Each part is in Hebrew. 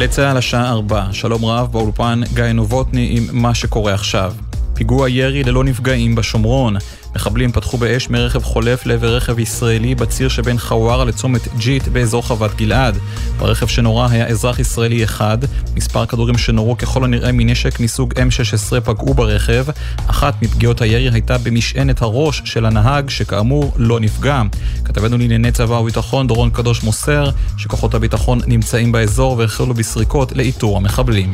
גלי צה"ל השעה 4, שלום רב באולפן גיא נובוטני עם מה שקורה עכשיו. פיגוע ירי ללא נפגעים בשומרון. מחבלים פתחו באש מרכב חולף לעבר רכב ישראלי בציר שבין חווארה לצומת ג'יט באזור חוות גלעד. ברכב שנורה היה אזרח ישראלי אחד, מספר כדורים שנורו ככל הנראה מנשק מסוג M16 פגעו ברכב. אחת מפגיעות הירי הייתה במשענת הראש של הנהג, שכאמור לא נפגע. כתבנו לענייני צבא וביטחון דורון קדוש מוסר שכוחות הביטחון נמצאים באזור והחלו בסריקות לאיתור המחבלים.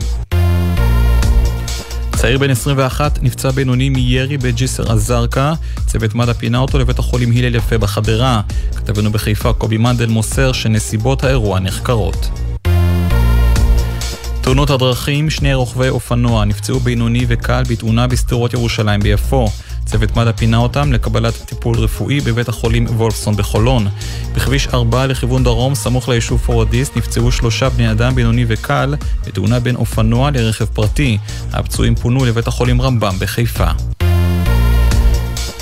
צעיר בן 21 נפצע בינוני מירי בג'יסר א-זרקא, צוות מד"א פינה אותו לבית החולים הלל יפה בחדרה. כתבנו בחיפה קובי מנדל מוסר שנסיבות האירוע נחקרות. תאונות הדרכים, שני רוכבי אופנוע נפצעו בינוני וקל בתאונה בשדרות ירושלים ביפו. צוות מד"א פינה אותם לקבלת טיפול רפואי בבית החולים וולפסון בחולון. בכביש 4 לכיוון דרום, סמוך ליישוב פורדיס, נפצעו שלושה בני אדם בינוני וקל בתאונה בין אופנוע לרכב פרטי. הפצועים פונו לבית החולים רמב"ם בחיפה.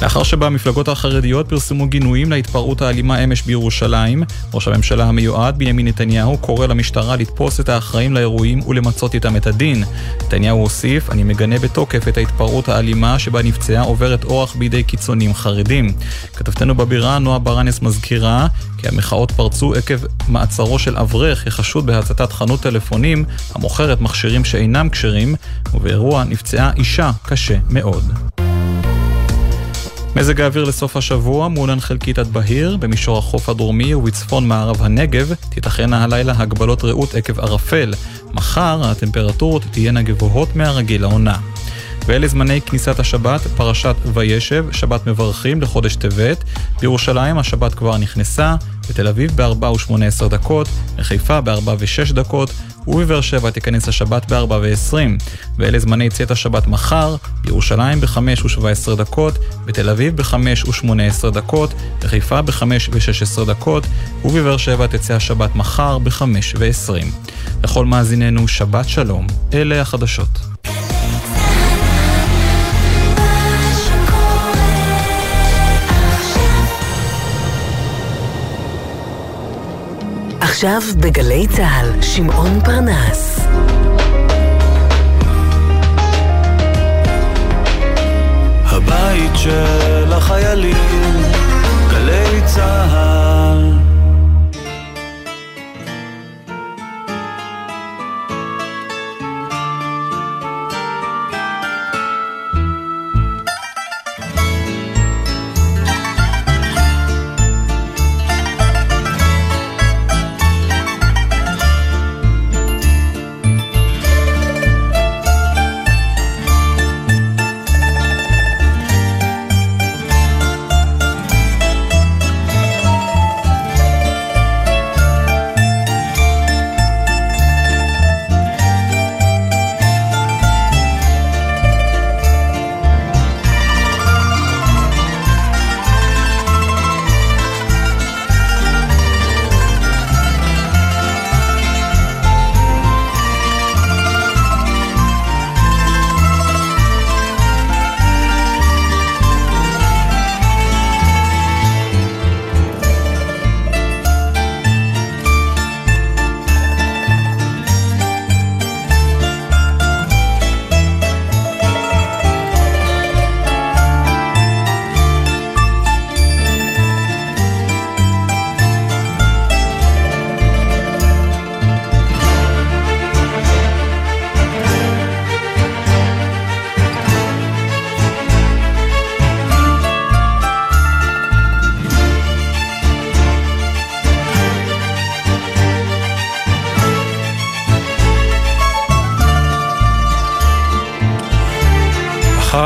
לאחר שבמפלגות החרדיות פרסמו גינויים להתפרעות האלימה אמש בירושלים, ראש הממשלה המיועד בנימין נתניהו קורא למשטרה לתפוס את האחראים לאירועים ולמצות איתם את הדין. נתניהו הוסיף, אני מגנה בתוקף את ההתפרעות האלימה שבה נפצעה עוברת אורח בידי קיצונים חרדים. כתבתנו בבירה נועה ברנס מזכירה כי המחאות פרצו עקב מעצרו של אברך החשוד בהצתת חנות טלפונים המוכרת מכשירים שאינם כשרים, ובאירוע נפצעה אישה קשה מאוד. מזג האוויר לסוף השבוע מעונן חלקית עד בהיר, במישור החוף הדרומי ובצפון מערב הנגב תיתכנה הלילה הגבלות רעות עקב ערפל. מחר הטמפרטורות תהיינה גבוהות מהרגיל לעונה. ואלה זמני כניסת השבת, פרשת וישב, שבת מברכים לחודש טבת. בירושלים השבת כבר נכנסה, בתל אביב ב-4 ו-18 דקות, בחיפה ב-4 ו-6 דקות, ובבאר שבע תיכנס השבת ב-4 ו-20. ואלה זמני צאת השבת מחר, בירושלים ב-5 ו-17 דקות, בתל אביב ב-5 ו-18 דקות, בחיפה ב-5 ו-16 דקות, ובבאר שבע תצא השבת מחר ב-5 ו-20. לכל מאזיננו שבת שלום, אלה החדשות. עכשיו בגלי צה"ל, שמעון פרנס. הבית של החיילים, גלי צה"ל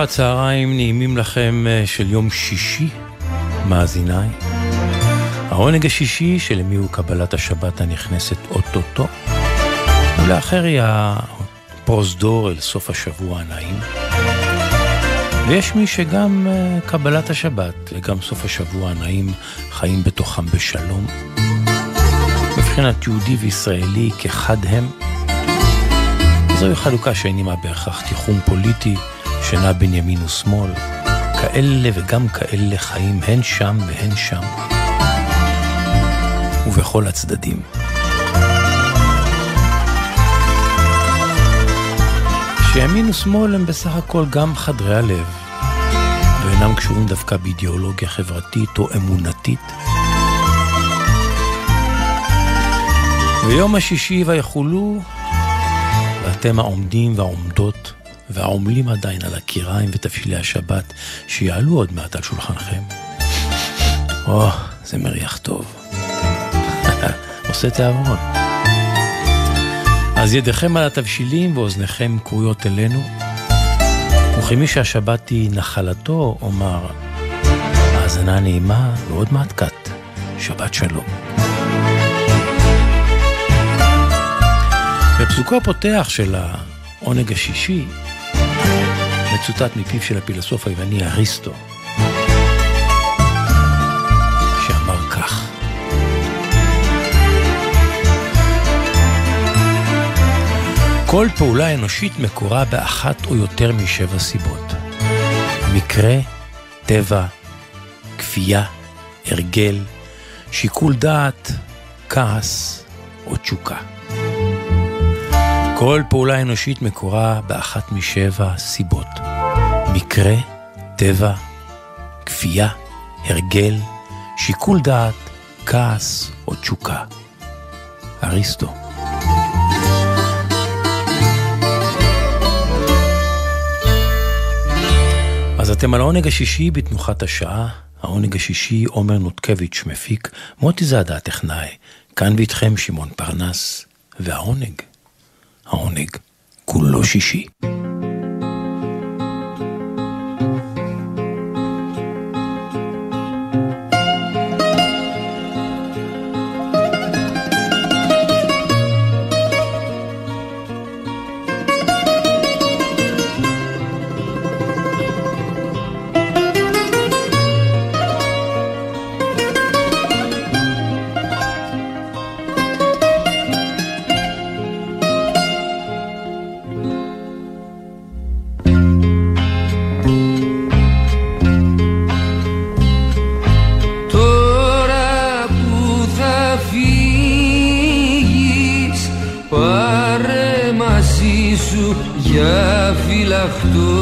אחר הצהריים נעימים לכם אה, של יום שישי, מאזיניי. העונג השישי שלמי הוא קבלת השבת הנכנסת אוטוטו, ולאחר היא הפרוזדור אל סוף השבוע הנעים. ויש מי שגם אה, קבלת השבת וגם סוף השבוע הנעים חיים בתוכם בשלום. מבחינת יהודי וישראלי כחד הם. זוהי חלוקה שאינה בהכרח תיחום פוליטי, שנע בין ימין ושמאל, כאלה וגם כאלה חיים הן שם והן שם, ובכל הצדדים. שימין ושמאל הם בסך הכל גם חדרי הלב, ואינם קשורים דווקא באידיאולוגיה חברתית או אמונתית. ויום השישי ויחולו, ואתם העומדים והעומדות והעומלים עדיין על הקיריים ותבשילי השבת, שיעלו עוד מעט על שולחנכם. או, זה מריח טוב. עושה תיאבון. אז ידיכם על התבשילים ואוזניכם כרויות אלינו, וכמי שהשבת היא נחלתו, אומר, האזנה נעימה ועוד מעט קט, שבת שלום. בפסוקו הפותח של העונג השישי, מצוטט מפיו של הפילוסוף היווני אריסטו, שאמר כך: כל פעולה אנושית מקורה באחת או יותר משבע סיבות. מקרה, טבע, כפייה, הרגל, שיקול דעת, כעס או תשוקה. כל פעולה אנושית מקורה באחת משבע סיבות. מקרה, טבע, כפייה, הרגל, שיקול דעת, כעס או תשוקה. אריסטו. אז אתם על העונג השישי בתנוחת השעה, העונג השישי עומר נותקביץ' מפיק, מוטי זאדה הטכנאי, כאן ואיתכם שמעון פרנס, והעונג העונג כולו שישי. σου για φυλαχτώ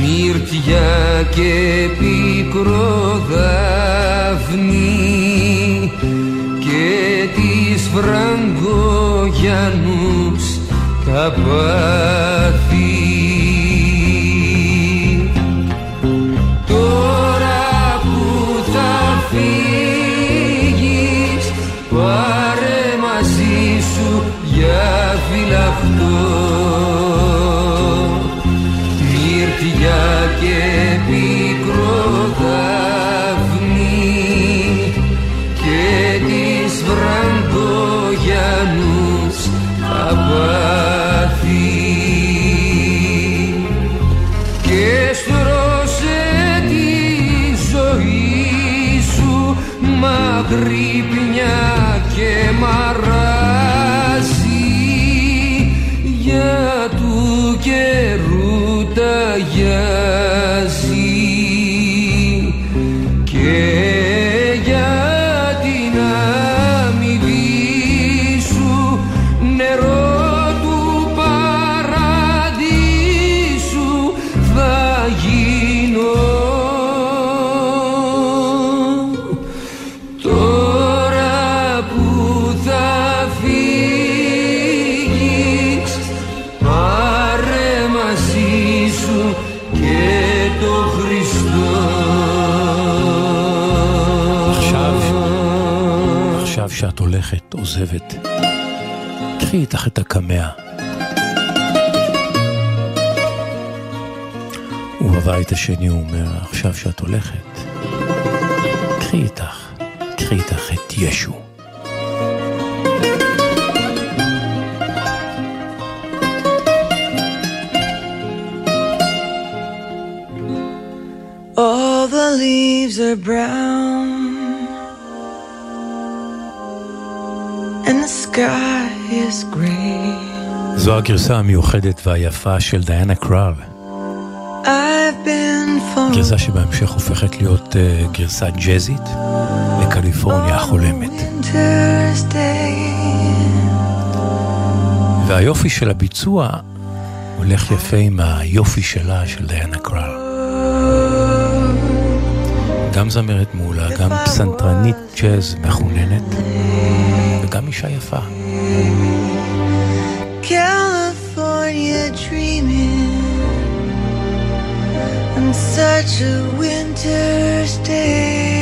Μύρτια και πικρό δάφνη και της φραγκογιανούς τα πάντα עוזבת. קחי איתך את הקמע. ובבית השני הוא אומר, עכשיו שאת הולכת, קחי איתך, קחי איתך את ישו. All the leaves are brown זו הגרסה המיוחדת והיפה של דיאנה קראב. גרסה שבהמשך הופכת להיות uh, גרסה ג'אזית לקליפורניה החולמת. והיופי של הביצוע הולך יפה עם היופי שלה, של דיאנה קרל. גם זמרת מעולה, גם פסנתרנית ג'אז מחוננת, וגם אישה יפה. California dreaming on such a winter's day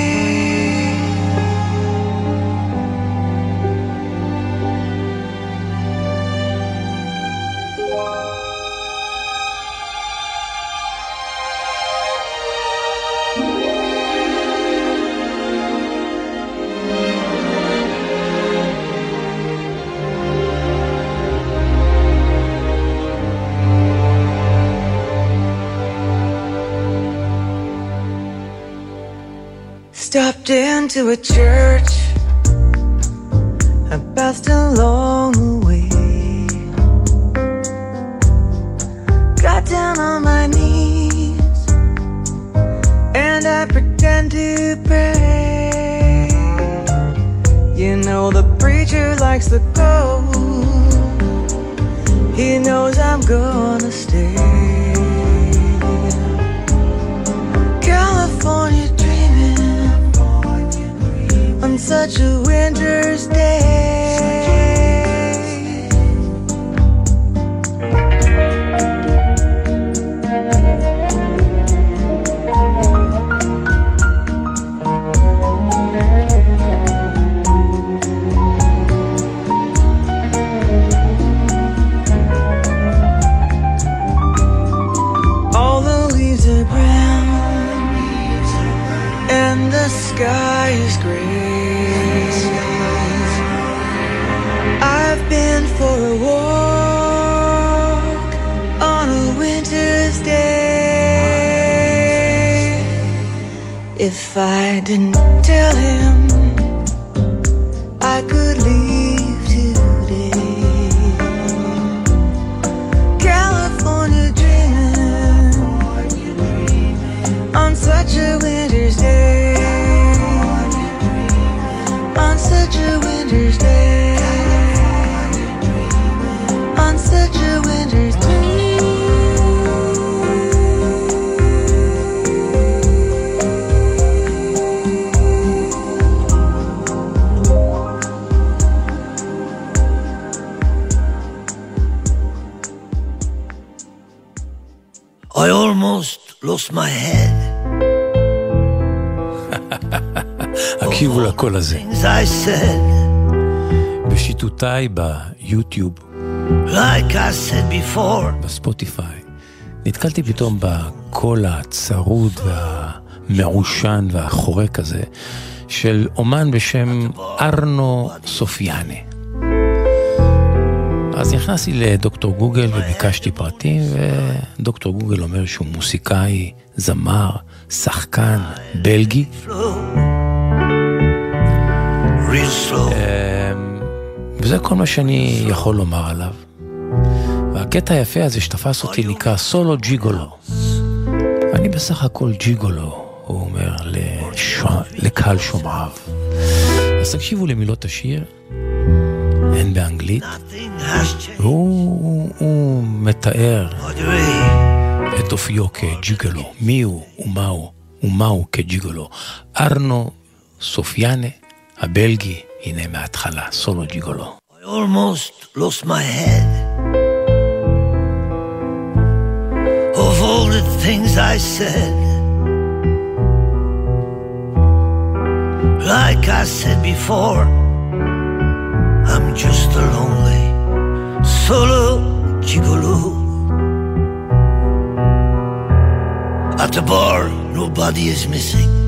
Stepped into a church I passed along the way. Got down on my knees And I pretend to pray. You know the preacher likes the go He knows I'm gonna stay Flanders Day. If I didn't tell him הקשיבו לקול הזה. בשיטותיי ביוטיוב, like I said before, בספוטיפיי, נתקלתי פתאום בקול הצרוד והמעושן והחורק הזה של אומן בשם ארנו סופיאנה. אז נכנסתי לדוקטור גוגל וביקשתי פרטים, ודוקטור גוגל אומר שהוא מוסיקאי, זמר, שחקן, בלגי. אמ, וזה כל מה שאני יכול לומר עליו. והקטע היפה הזה שתפס אותי נקרא סולו ג'יגולו. אני בסך הכל ג'יגולו, הוא אומר לקהל שומעיו. אז תקשיבו למילות השיר. הן באנגלית, והוא מתאר את אופיו כג'יגלו, מי הוא ומהו, ומהו כג'יגלו. ארנו סופיאנה, הבלגי, הנה מההתחלה, סולו ג'יגולו. I almost lost my head of all the things I said. Like I said before, I'm just a lonely solo gigolo. At the bar, nobody is missing.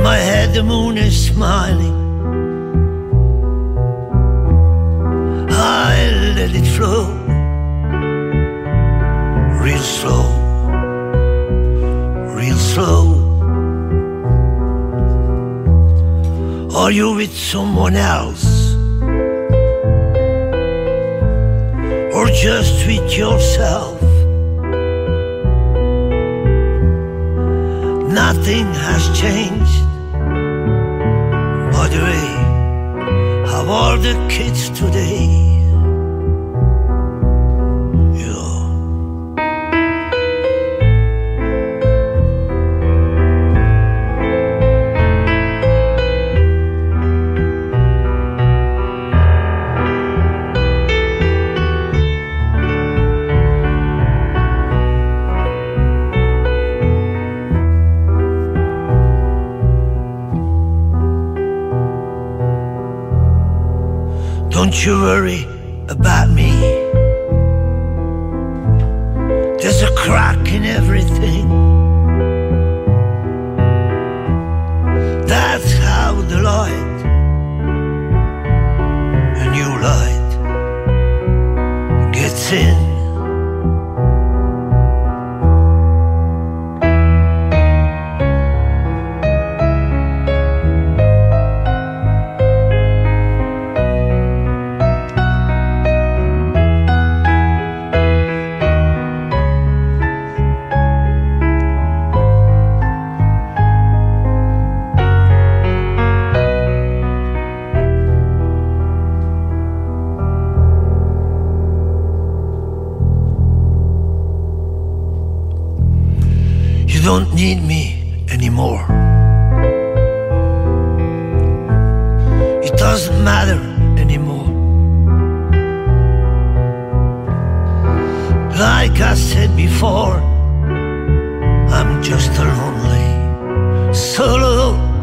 In my head, the moon is smiling. I let it flow, real slow, real slow. Are you with someone else? Or just with yourself? Nothing has changed. Audrey, how are the kids today? jewelry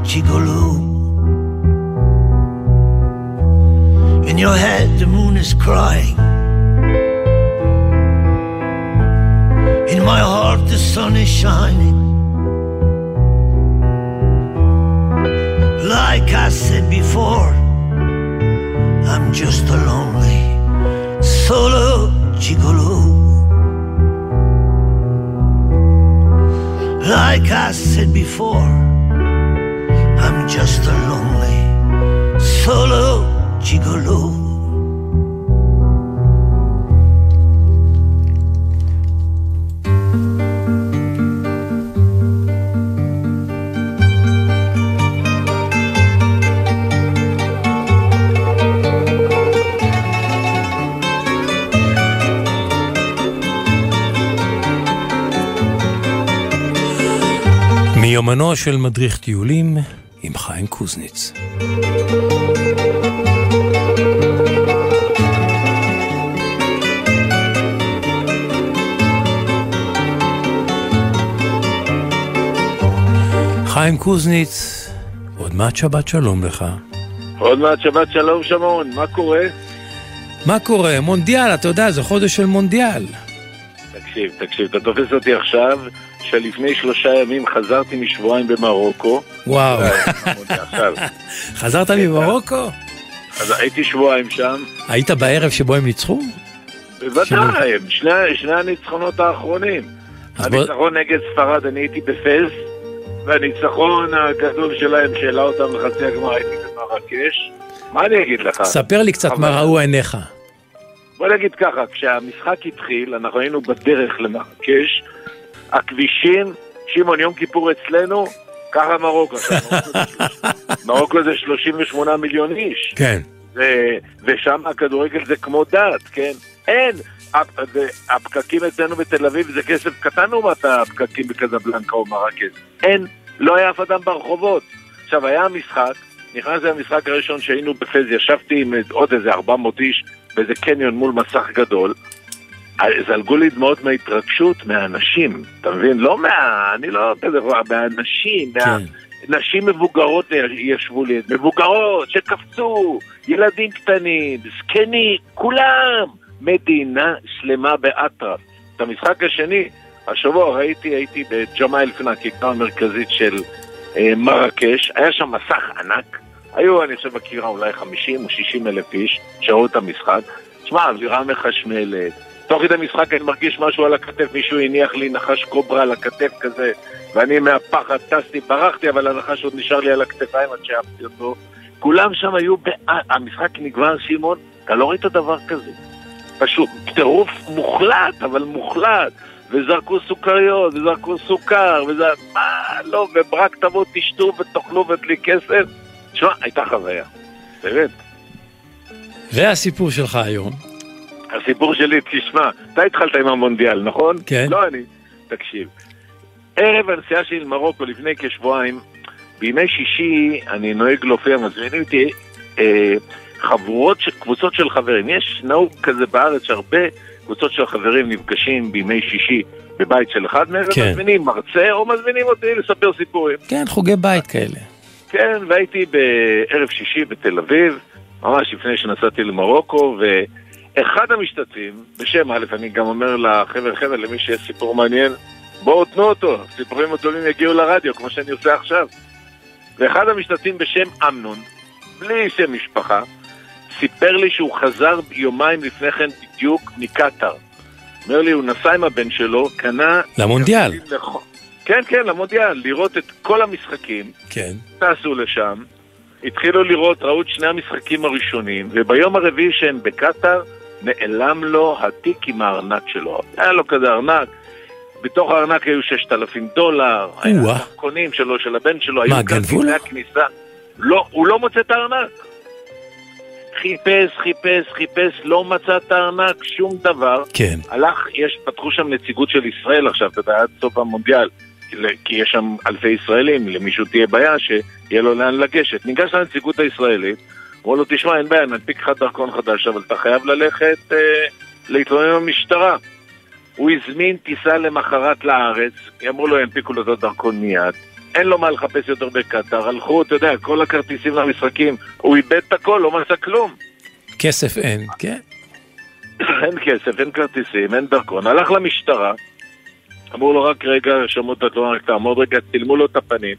gigolo. In your head, the moon is crying. In my heart, the sun is shining. Like I said before, I'm just a lonely solo gigolo. Like I said before, just a lonely solo gigolo. מיומנו של מדריך טיולים עם חיים קוזניץ. חיים קוזניץ, עוד מעט שבת שלום לך. עוד מעט שבת שלום שמעון, מה קורה? מה קורה? מונדיאל, אתה יודע, זה חודש של מונדיאל. תקשיב, תקשיב, אתה תופס אותי עכשיו, שלפני שלושה ימים חזרתי משבועיים במרוקו. וואו. אה, חזרת ממרוקו? אז הייתי שבועיים שם, היית בערב שבו הם ניצחו? בוודאי, שני, שני הניצחונות האחרונים. אז בוא- הניצחון נגד ספרד, אני הייתי בפס, והניצחון הגדול שלהם שהעלה אותם לחצי הגמר הייתי במרקש. מה אני אגיד לך? ספר לי קצת מה אבל- ראו עיניך. בוא נגיד ככה, כשהמשחק התחיל, אנחנו היינו בדרך למרקש, הכבישים, שמעון, יום כיפור אצלנו, ככה מרוקו. מרוקו זה שלוש- מרוקו זה 38 מיליון איש, כן. ו- ושם הכדורגל זה כמו דת, כן? אין. הפקקים אצלנו בתל אביב זה כסף קטן לעומת הפקקים בקזבלנקה או מרקז. אין, לא היה אף אדם ברחובות. עכשיו, היה המשחק, נכנסתי למשחק הראשון שהיינו בפז, ישבתי עם עוד איזה 400 איש באיזה קניון מול מסך גדול. זלגו לי דמעות מההתרגשות מהאנשים, אתה מבין? לא מה... אני לא כזה, מהאנשים, מה... כן. נשים מבוגרות ישבו לי, מבוגרות שקפצו, ילדים קטנים, זקנים, כולם, מדינה שלמה באטרף. את המשחק השני, השבוע ראיתי, הייתי בג'מאל פנה, כיכר מרכזית של אה, מרקש, היה שם מסך ענק, היו אני חושב בקירה אולי 50 או 60 אלף איש שראו את המשחק, שמע, אווירה מחשמלת, תוך כדי משחק אני מרגיש משהו על הכתף, מישהו הניח לי נחש קוברה על הכתף כזה, ואני מהפחד טסתי, ברחתי, אבל הנחש עוד נשאר לי על הכתפיים עד שאהבתי אותו. כולם שם היו, בא... המשחק נגמר, שמעון, אתה לא ראית דבר כזה. פשוט טירוף מוחלט, אבל מוחלט. וזרקו סוכריות, וזרקו סוכר, וזה... מה, לא, וברק תבואו, תשתו ותאכלו ובלי כסף. תשמע, הייתה חוויה. באמת. והסיפור שלך היום? הסיפור שלי, תשמע, אתה התחלת עם המונדיאל, נכון? כן. לא אני. תקשיב. ערב הנסיעה שלי למרוקו לפני כשבועיים, בימי שישי אני נוהג להופיע, מזמינים אותי אה, חבורות, של, קבוצות של חברים. יש נהוג כזה בארץ שהרבה קבוצות של חברים נפגשים בימי שישי בבית של אחד מהם, כן. ומזמינים מרצה או מזמינים אותי לספר סיפורים. כן, חוגי בית כאלה. כן, והייתי בערב שישי בתל אביב, ממש לפני שנסעתי למרוקו, ואחד המשתתפים, בשם א', אני גם אומר לחבר חבר'ה, למי שיש סיפור מעניין, בואו תנו אותו, סיפורים גדולים יגיעו לרדיו, כמו שאני עושה עכשיו. ואחד המשתתפים בשם אמנון, בלי שם משפחה, סיפר לי שהוא חזר יומיים לפני כן בדיוק מקטאר. אומר לי, הוא נסע עם הבן שלו, קנה... למונדיאל. כן, כן, למונדיאל, לראות את כל המשחקים. כן. טסו לשם, התחילו לראות, ראו את שני המשחקים הראשונים, וביום הרביעי שהם בקטאר, נעלם לו התיק עם הארנק שלו. היה לו כזה ארנק, בתוך הארנק היו 6,000 דולר, היה או-אה. דרכונים שלו, של הבן שלו, מה, היו גנבו לו? הכניסה. לא, הוא לא מוצא את הארנק. חיפש, חיפש, חיפש, לא מצא את הארנק, שום דבר. כן. הלך, יש, פתחו שם נציגות של ישראל עכשיו, אתה יודע, עד סוף המונדיאל. כי יש שם אלפי ישראלים, למישהו תהיה בעיה שיהיה לו לאן לגשת. ניגש לנציגות הישראלית, אמרו לו, תשמע, אין בעיה, ננפיק לך דרכון חדש, אבל אתה חייב ללכת אה, להתלונן במשטרה. הוא הזמין טיסה למחרת לארץ, אמרו לו, ינפיקו לו את הדרכון מיד. אין לו מה לחפש יותר בקטאר, הלכו, אתה יודע, כל הכרטיסים למשחקים, הוא איבד את הכל, לא מצא כלום. כסף אין, כן. אין כסף, אין כרטיסים, אין דרכון. הלך למשטרה, אמרו לו רק רגע, שמעו את התלונה, רק תעמוד רגע, צילמו לו את הפנים.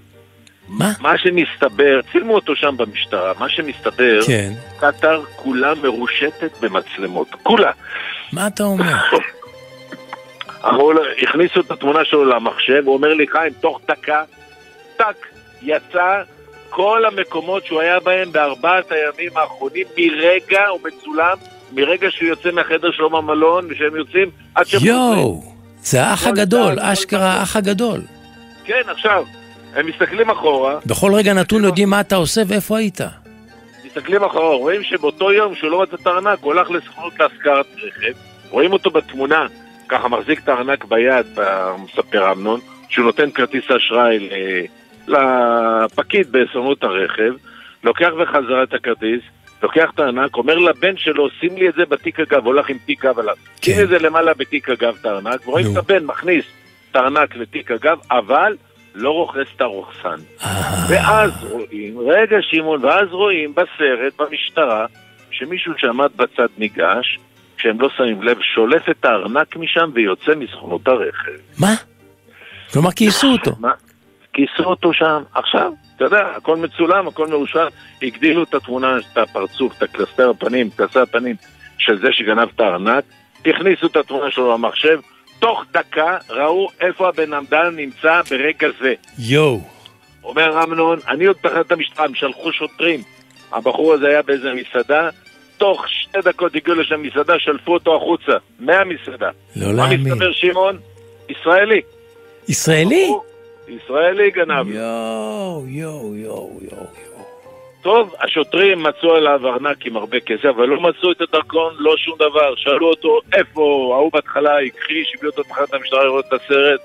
מה? מה שמסתבר, צילמו אותו שם במשטרה, מה שמסתבר, כן. קטאר כולה מרושתת במצלמות, כולה. מה אתה אומר? אמרו לו, הכניסו את התמונה שלו למחשב, הוא אומר לי, חיים, תוך דקה, טאק, יצא כל המקומות שהוא היה בהם בארבעת הימים האחרונים, מרגע, הוא מצולם, מרגע שהוא יוצא מהחדר שלו במלון, ושהם יוצאים, עד שהם חוזרים. יואו, זה האח כל הגדול, כל אשכרה. האח הגדול. כן, עכשיו, הם מסתכלים אחורה, בכל רגע נתון יודעים מה אתה עושה ואיפה היית. מסתכלים אחורה, רואים שבאותו יום שהוא לא מצא את הארנק, הוא הלך לסוכנות להשכרת רכב, רואים אותו בתמונה, ככה מחזיק את הארנק ביד, מספר אמנון, שהוא נותן כרטיס אשראי לפקיד בסוכנות הרכב, לוקח בחזרה את הכרטיס, לוקח את הארנק, אומר לבן שלו, שים לי את זה בתיק הגב, הולך עם תיק גב עליו. כן. שים את זה למעלה בתיק הגב, את הארנק, ורואים. את הבן מכניס את הארנק לתיק הגב, אבל לא רוכס את הרוכסן. אה, ואז רואים, רגע שמעון, ואז רואים בסרט, במשטרה, שמישהו שעמד בצד ניגש, כשהם לא שמים לב, שולף את הארנק משם ויוצא מסוכנות הרכב. מה? כלומר כייסו אותו. מה? כיסו אותו שם. עכשיו, אתה יודע, הכל מצולם, הכל מאושר. הגדילו את התמונה, את הפרצוף, את הקלסתר הפנים, קלסתר הפנים של זה שגנב את הארנק, הכניסו את התמונה שלו למחשב, תוך דקה ראו איפה הבן אדם נמצא ברגע זה. יואו. אומר אמנון, אני עוד תחנת המשטרה, הם שלחו שוטרים. הבחור הזה היה באיזה מסעדה, תוך שתי דקות הגיעו לשם מסעדה, שלפו אותו החוצה, מהמסעדה. לא מה להאמין. מסתבר, שמעון? ישראלי. ישראלי? ישראלי גנב. יואו, יואו, יואו, יואו. טוב, השוטרים מצאו עליו ארנק עם הרבה כסף, אבל לא מצאו את הדרכון, לא שום דבר. שאלו אותו איפה, ההוא בהתחלה הכחיש, הביאו אותו לתחנת המשטרה לראות את הסרט,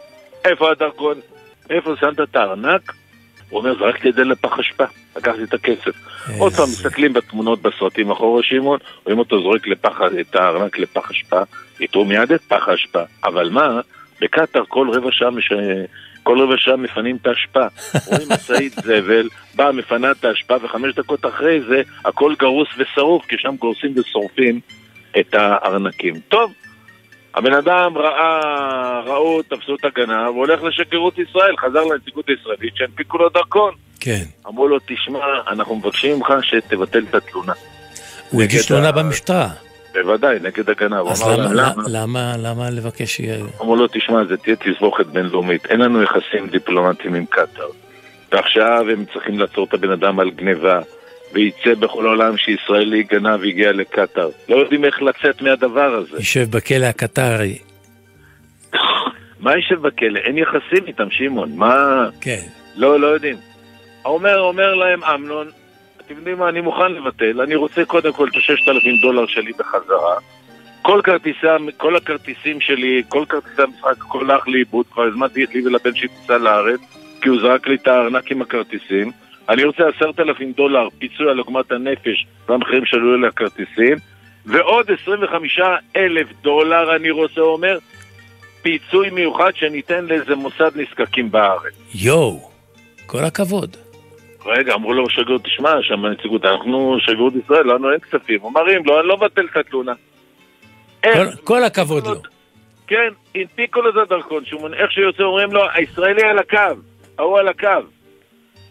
איפה הדרכון? איפה שמת את הארנק? הוא אומר, זרקתי את זה לפח אשפה, לקחתי את הכסף. עוד פעם, מסתכלים בתמונות בסרטים אחורה שמעון, רואים אותו זורק לפח, את הארנק לפח אשפה, איתרו מיד את פח האשפה. אבל מה, בקטאר כל רבע שעה מש... כל רבע שעה מפנים את האשפה. רואים משאית זבל, באה מפנה את האשפה, וחמש דקות אחרי זה הכל גרוס ושרוף, כי שם גורסים ושורפים את הארנקים. טוב, הבן אדם ראה, ראו, תפסו את הגנב, הוא הולך לשגרירות ישראל, חזר לנציגות הישראלית, שהנפיקו לו דרכון. כן. אמרו לו, תשמע, אנחנו מבקשים ממך שתבטל את התלונה. הוא הגיש תלונה במשטרה. בוודאי, נגד הגנב. אז למה, למה, למה, למה לבקש שיהיה... אמרו לו, תשמע, זה תהיה תסבוכת בינלאומית, אין לנו יחסים דיפלומטיים עם קטאר. ועכשיו הם צריכים לעצור את הבן אדם על גניבה, וייצא בכל העולם שישראלי גנב והגיע לקטאר. לא יודעים איך לצאת מהדבר הזה. יישב בכלא הקטרי. מה ישב בכלא? אין יחסים איתם, שמעון. מה... כן. לא, לא יודעים. אומר, אומר להם אמנון, אתם יודעים מה, אני מוכן לבטל, אני רוצה קודם כל את ה-6,000 דולר שלי בחזרה. כל, כרטיסי, כל הכרטיסים שלי, כל כרטיסי המשחק, הכל הלך לאיבוד, כבר הזמנתי את לי ולבן שלי טיסה לארץ, כי הוא זרק לי את הארנק עם הכרטיסים. אני רוצה עשרת אלפים דולר פיצוי על עוגמת הנפש והמחירים שעלו אלה הכרטיסים, ועוד עשרים וחמישה אלף דולר, אני רוצה, אומר, פיצוי מיוחד שניתן לאיזה מוסד נזקקים בארץ. יואו, כל הכבוד. רגע, אמרו לו בשגרירות, תשמע, שם הנציגות, אנחנו שגרירות ישראל, לנו אין כספים. הוא אמר, אם לא, אני לא מבטל את התלונה. כל, כל הכבוד לו. כן, הנפיקו לזה דרכון, שהוא איך שיוצא אומרים לו, הישראלי על הקו, ההוא על הקו.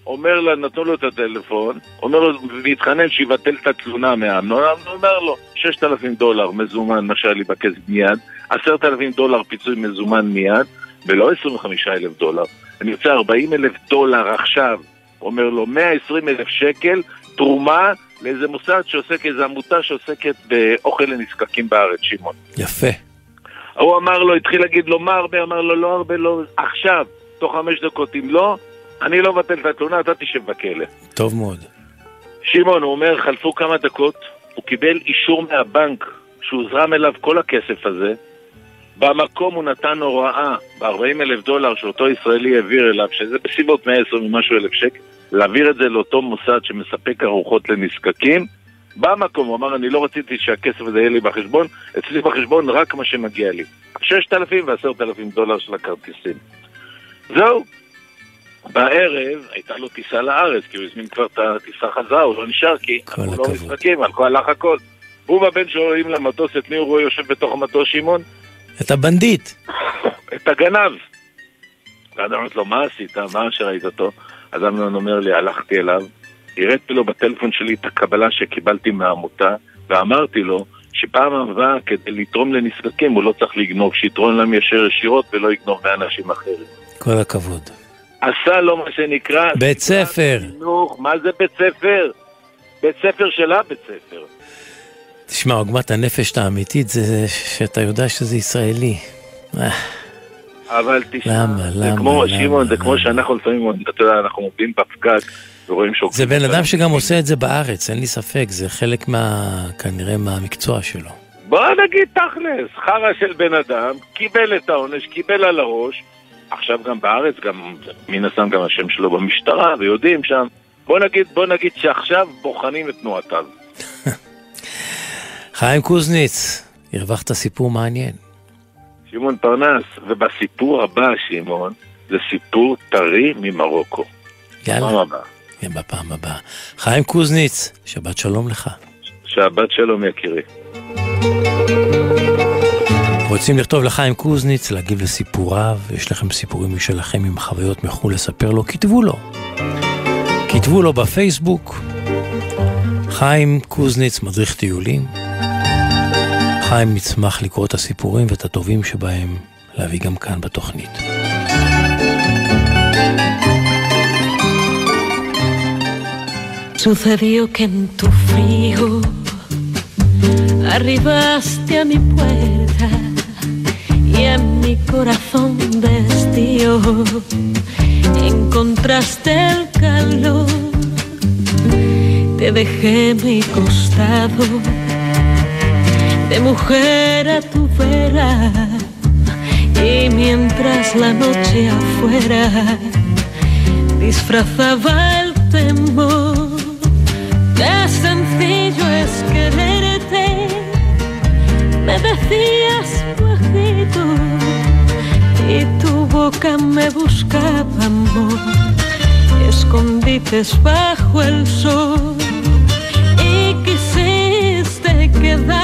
אומר לה, נתנו לו את הטלפון, אומר לו, להתחנן שיבטל את התלונה מהאמנון, האמנון אומר לו, 6,000 דולר מזומן, מה שהיה לי בכסף מיד, 10,000 דולר פיצוי מזומן מיד, ולא 25,000 דולר. אני רוצה 40,000 דולר עכשיו, אומר לו, 120,000 שקל, תרומה לאיזה מוסד שעוסק, איזו עמותה שעוסקת באוכל לנזקקים בארץ, שמעון. יפה. הוא אמר לו, התחיל להגיד לו מה הרבה, אמר לו לא הרבה, לא, עכשיו, תוך חמש דקות, אם לא, אני לא מבטל את התלונה, אתה תשב בכלא. טוב מאוד. שמעון, הוא אומר, חלפו כמה דקות, הוא קיבל אישור מהבנק שהוזרם אליו כל הכסף הזה. במקום הוא נתן הוראה ב-40 אלף דולר שאותו ישראלי העביר אליו, שזה בסביבות 120 ומשהו אלף שקל, להעביר את זה לאותו מוסד שמספק ארוחות לנזקקים. במקום, הוא אמר, אני לא רציתי שהכסף הזה יהיה לי בחשבון, אצלי בחשבון רק מה שמגיע לי. 6,000 ו-10,000 דולר של הכרטיסים. זהו. בערב הייתה לו טיסה לארץ, כי הוא הזמין כבר את הטיסה חזרה, הוא לא נשאר כי אנחנו לא. משחקים, הלך הכל. הוא והבן שלו עולים למטוס, את מי הוא רואה יושב בתוך המטוס, שמעון? את הבנדיט. את הגנב. ואז אמרתי לו, מה עשית? מה שראית אותו? אז אמנון אומר לי, הלכתי אליו, הראיתי לו בטלפון שלי את הקבלה שקיבלתי מהעמותה, ואמרתי לו שפעם הבאה כדי לתרום לנזקקים הוא לא צריך לגנוב, שיתרום להם ישר ישירות ולא יגנוב מאנשים אחרים. כל הכבוד. עשה לו מה שנקרא... בית ספר. חינוך, מה זה בית ספר? בית ספר של הבית ספר. תשמע, עוגמת הנפש האמיתית זה שאתה יודע שזה ישראלי. אבל תשמע, למה, זה למה, כמו, למה, שמעון, זה למה? כמו שאנחנו לפעמים, אתה יודע, אנחנו עומדים בפקק ורואים שעוקבים. זה בן אדם. שגם עושה את זה בארץ, אין לי ספק, זה חלק מה... כנראה מהמקצוע שלו. בוא נגיד תכלס, חרא של בן אדם, קיבל את העונש, קיבל על הראש, עכשיו גם בארץ, גם מן הסתם גם השם שלו במשטרה, ויודעים שם. בוא נגיד, בוא נגיד שעכשיו בוחנים את תנועותיו. חיים קוזניץ, הרווחת סיפור מעניין. שמעון פרנס, ובסיפור הבא, שמעון, זה סיפור טרי ממרוקו. פעם יאללה, הבאה. כן, בפעם הבאה. חיים קוזניץ, שבת שלום לך. שבת שלום יקירי. רוצים לכתוב לחיים קוזניץ, להגיב לסיפוריו, יש לכם סיפורים משלכם עם חוויות מחו"ל לספר לו, כתבו לו. כתבו לו בפייסבוק, חיים קוזניץ, מדריך טיולים. חיים יצמח לקרוא את הסיפורים ואת הטובים שבהם, להביא גם כאן בתוכנית. Sucedió que en tu frío arribaste a mi puerta y en mi corazón vestido encontraste el calor. Te dejé mi costado de mujer a tu vera y mientras la noche afuera disfrazaba el temor. Qué sencillo es quererte, me decías bajito y tu boca me buscaba amor, escondites bajo el sol y quisiste quedarte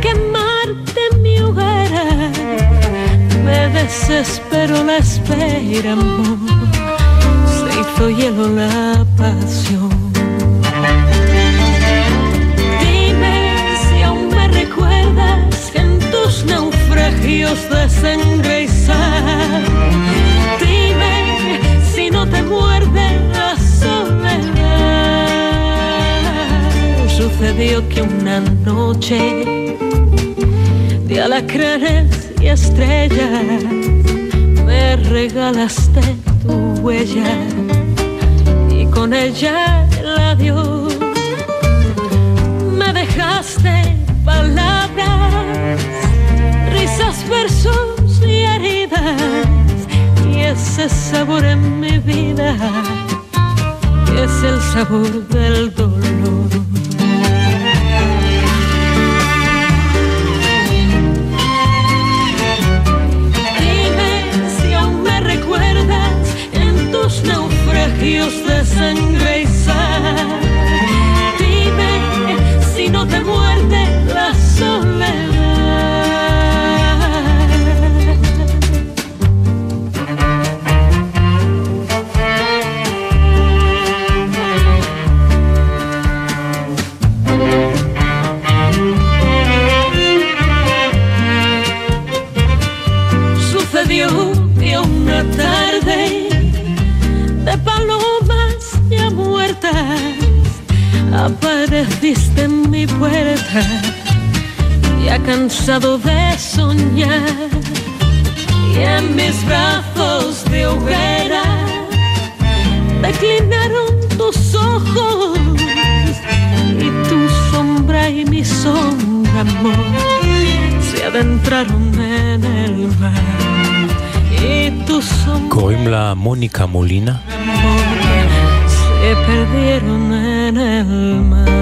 quemarte en mi hogar. Me desespero la espera, amor. Se hizo hielo la pasión. Dime si aún me recuerdas en tus naufragios de sangre. Dime si no te muerde la soledad. Sucedió que una noche de alacranes y estrellas me regalaste tu huella y con con ella el adiós. Me dejaste palabras, risas, versos y heridas, y ese sabor en mi vida es el sabor del dolor. sân về xa. apareciste en mi puerta ya cansado de soñar y en mis brazos de hoguera declinaron tus ojos y tu sombra y mi sombra amor se adentraron en el mar y tu sombra קוראים לה מוניקה מולינה. se perdieron en el mar.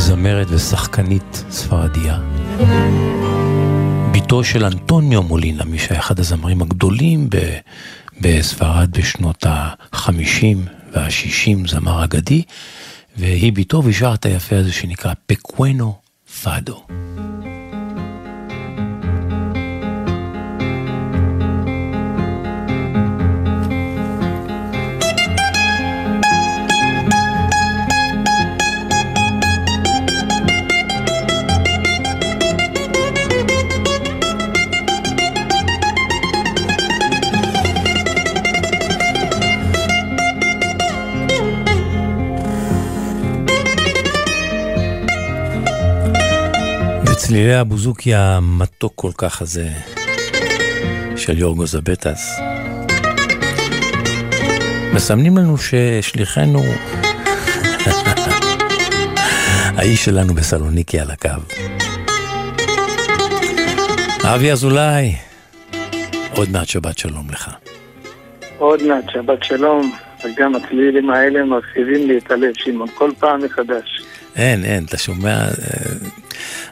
היא זמרת ושחקנית ספרדיה. בתו של אנטוניו מולינה, מי שהיה אחד הזמרים הגדולים ב- בספרד בשנות ה-50 וה-60, זמר אגדי, והיא בתו את היפה הזה שנקרא פקוונו פאדו. בצלילי הבוזוקי המתוק כל כך הזה של יורגו זבטס, מסמנים לנו ששליחנו, האיש שלנו בסלוניקי על הקו. אבי אזולאי, עוד מעט שבת שלום לך. עוד מעט שבת שלום, וגם הצלילים האלה מרחיבים לי את הלב, שמעון, כל פעם מחדש. אין, אין, אתה שומע...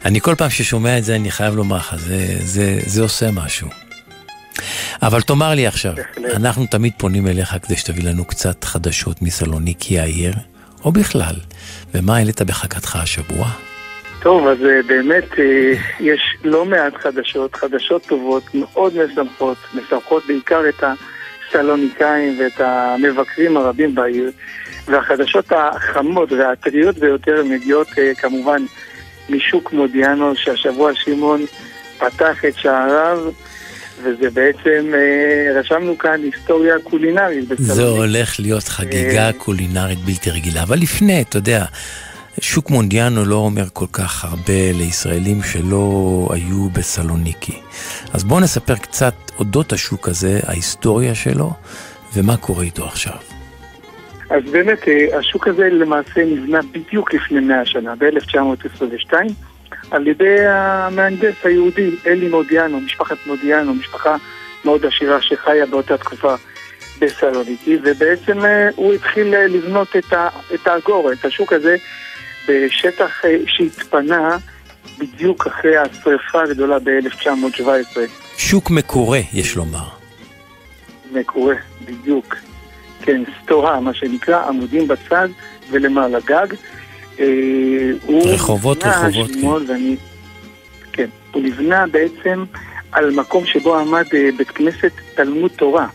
אני כל פעם ששומע את זה, אני חייב לומר לך, זה, זה, זה עושה משהו. אבל תאמר לי עכשיו. אנחנו תמיד פונים אליך כדי שתביא לנו קצת חדשות מסלוניקי העיר, או בכלל, ומה העלית בחכתך השבוע? טוב, אז אה, באמת אה, יש לא מעט חדשות, חדשות טובות, מאוד משמחות, משמחות בעיקר את הסלוניקאים ואת המבקרים הרבים בעיר, והחדשות החמות והטריות ביותר מגיעות אה, כמובן משוק מודיענו, שהשבוע שמעון פתח את שעריו, וזה בעצם, אה, רשמנו כאן היסטוריה קולינרית בסלוניקי. זה הולך להיות חגיגה אה. קולינרית בלתי רגילה, אבל לפני, אתה יודע, שוק מונדיאנו לא אומר כל כך הרבה לישראלים שלא היו בסלוניקי. אז בואו נספר קצת אודות השוק הזה, ההיסטוריה שלו, ומה קורה איתו עכשיו. אז באמת, אה, השוק הזה למעשה נבנה בדיוק לפני 100 שנה, ב-1922, על ידי המהנדס היהודי אלי מודיאנו, משפחת מודיאנו, משפחה מאוד עשירה שחיה באותה תקופה בסלוניקי, ובעצם אה, הוא התחיל אה, לבנות את, האגורה, את השוק הזה, בשטח שהתפנה בדיוק אחרי השרפה הגדולה ב-1917. שוק מקורה, יש לומר. מקורה, בדיוק. כן, סטורה, מה שנקרא, עמודים בצד ולמעלה גג. אה, רחובות, רחובות, שמעון, ואני... כן, הוא נבנה בעצם על מקום שבו עמד אה, בית כנסת תלמוד תורה.